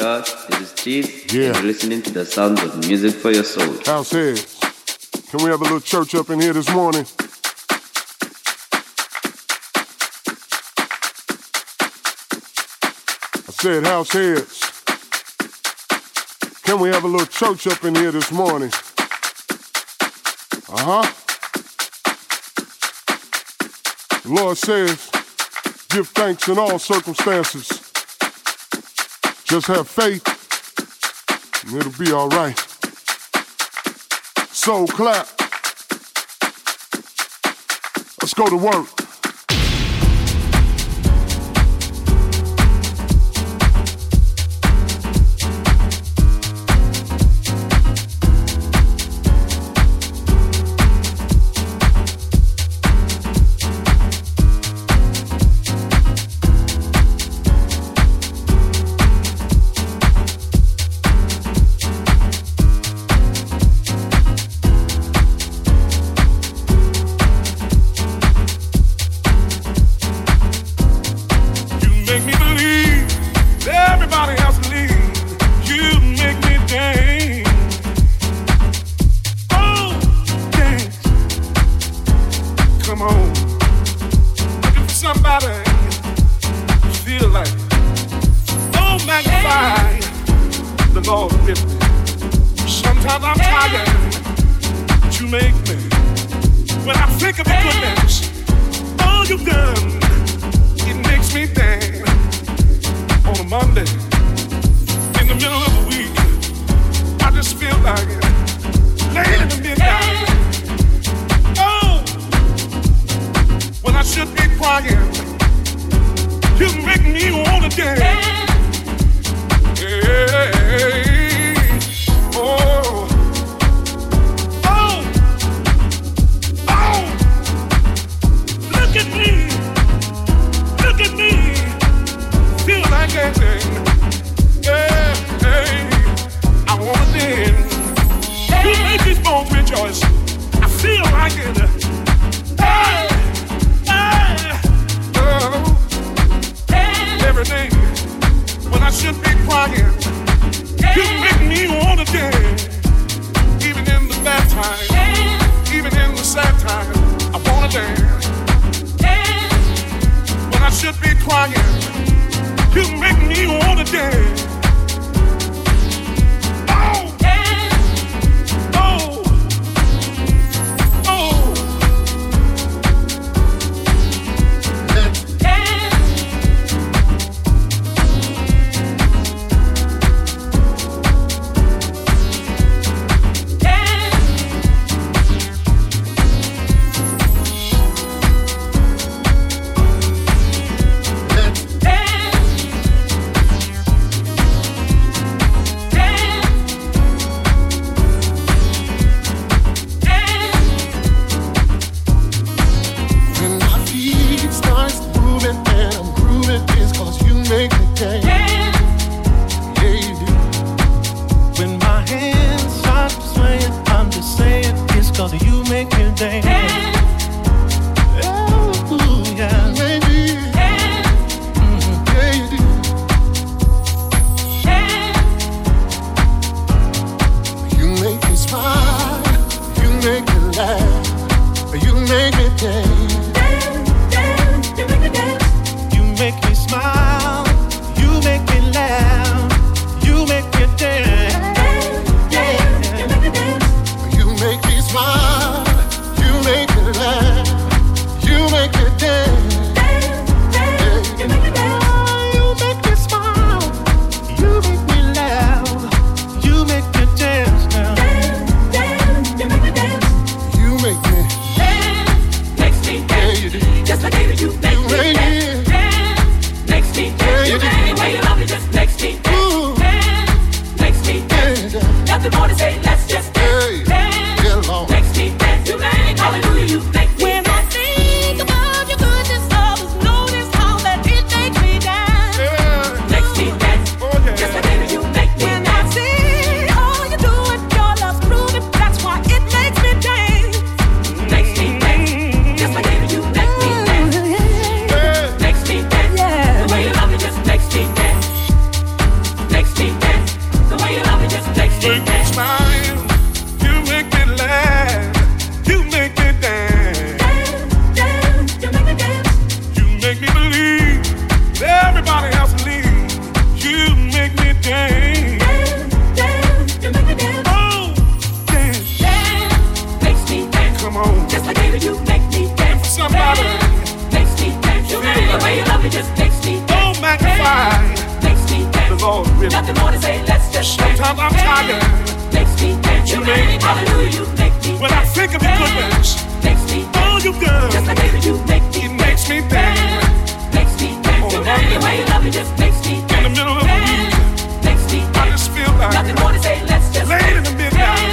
Charles, this is Steve. Yeah. You're listening to the sounds of music for your soul. House heads. Can we have a little church up in here this morning? I said house heads. Can we have a little church up in here this morning? Uh huh. The Lord says, give thanks in all circumstances. Just have faith, and it'll be all right. So clap. Let's go to work. Sometimes I'm tired, but you make me. When I think of your goodness, all you've done it makes me dance on a Monday in the middle of the week. I just feel like it. Laying in the midnight. Oh, when I should be crying, you make me wanna dance. Hey, times, even in the sad times, I wanna dance when I should be crying. You make me wanna dance. got the morning, say, let's just shout. Sometimes I'm tired. Makes me dance, you made it. Hallelujah, you make me When I think of your goodness, makes me oh, dance. All you good. Just like baby, you make me It makes me dance. Makes me dance, you made it. Way you love me just makes me dance. In the middle of the week. Makes me dance. I just feel like. Nothing more to say, let's just Late in the midnight.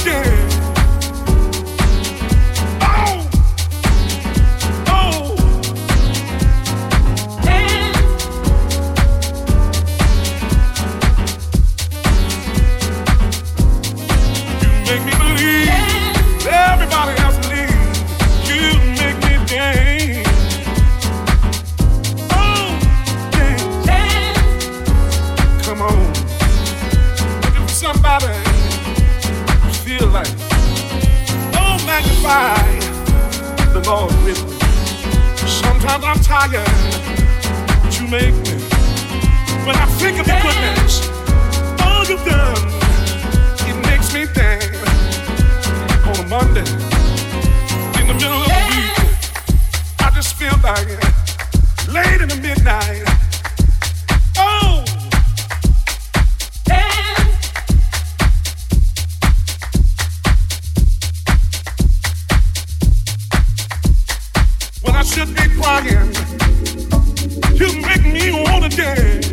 again. magnify the Lord with me. Sometimes I'm tired, but you make me. When I think of your goodness, all you've done, it makes me think. On a Monday, in the middle of the week, I just feel like late in the midnight. You to make me wanna dance.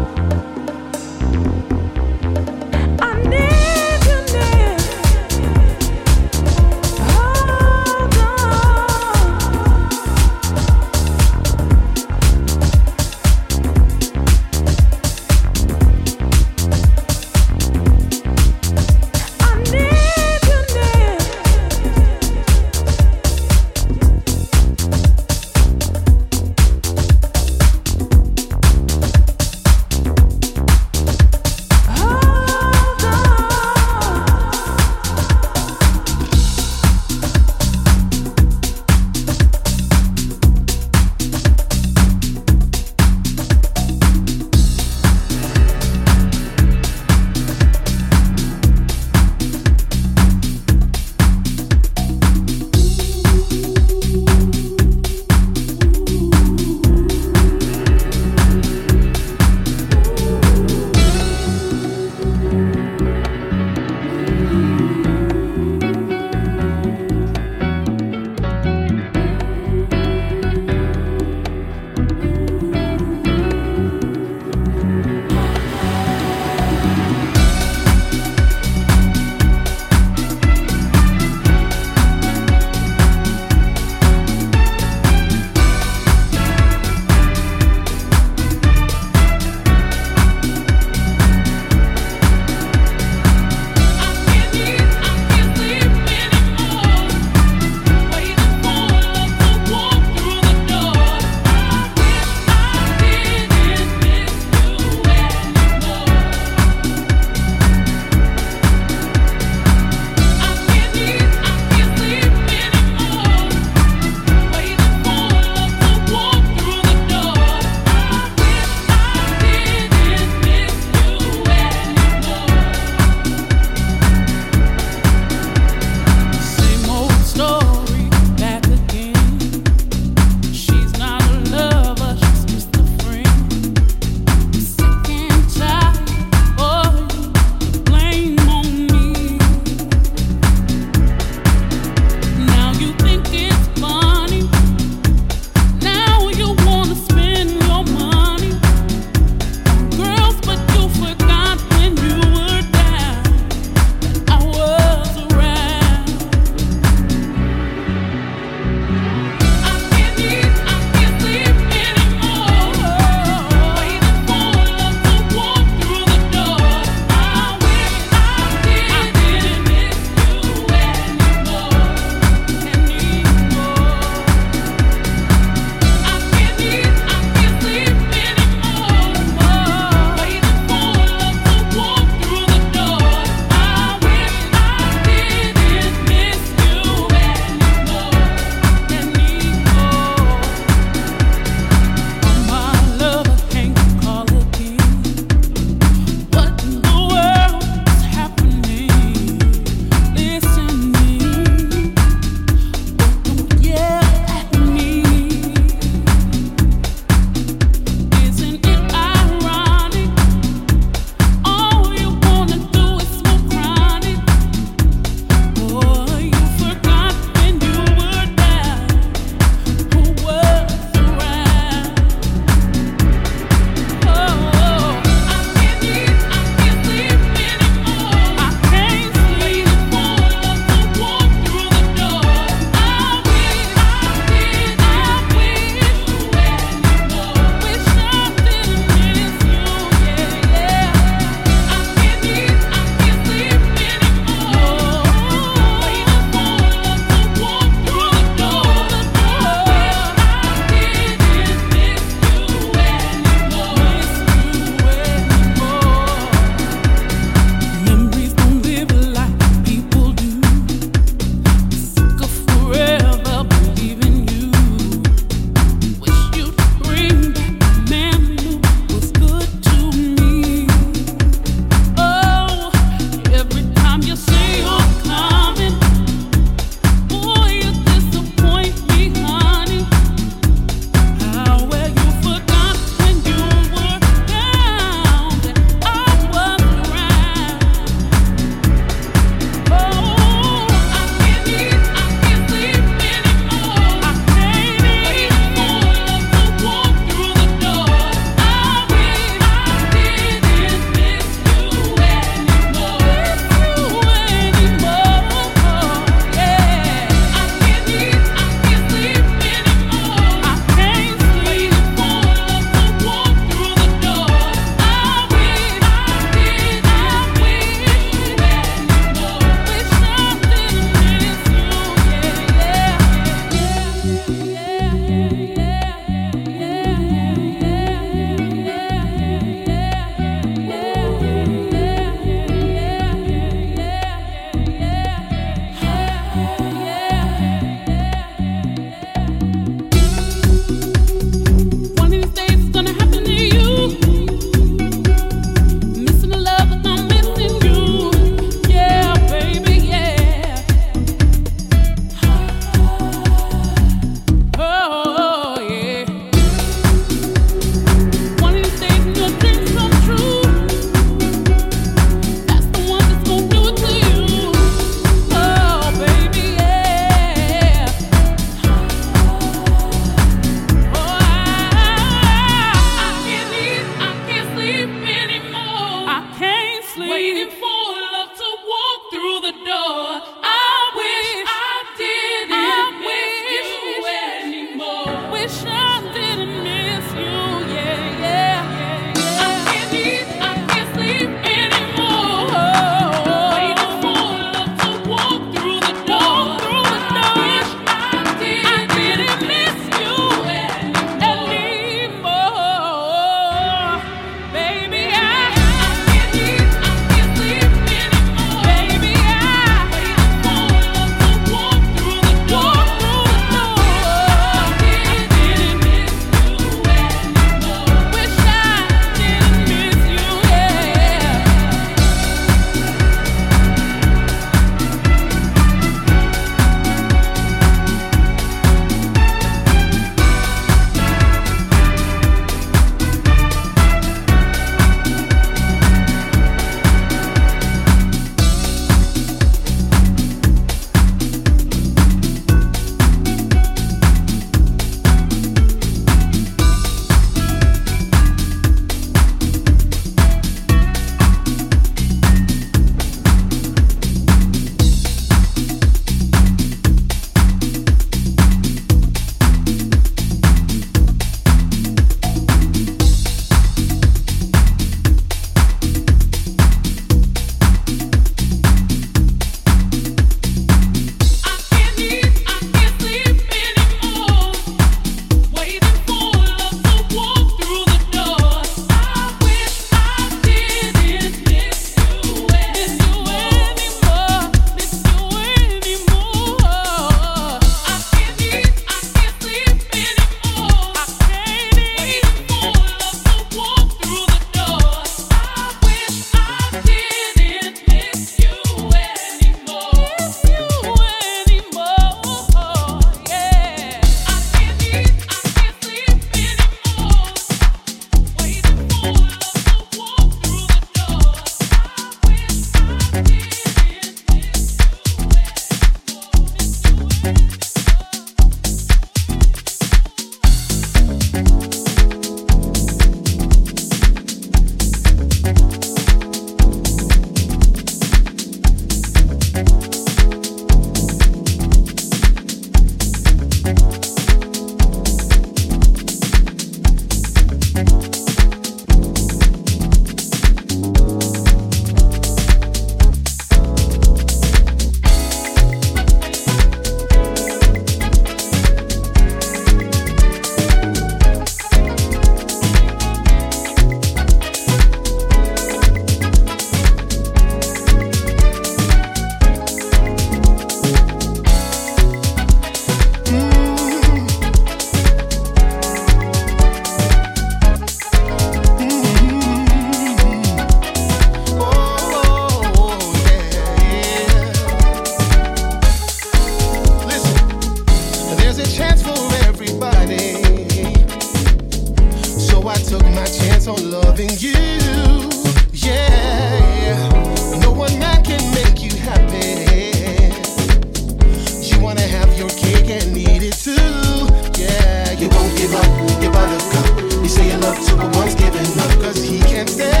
You say you love to, but giving cause he can't stand.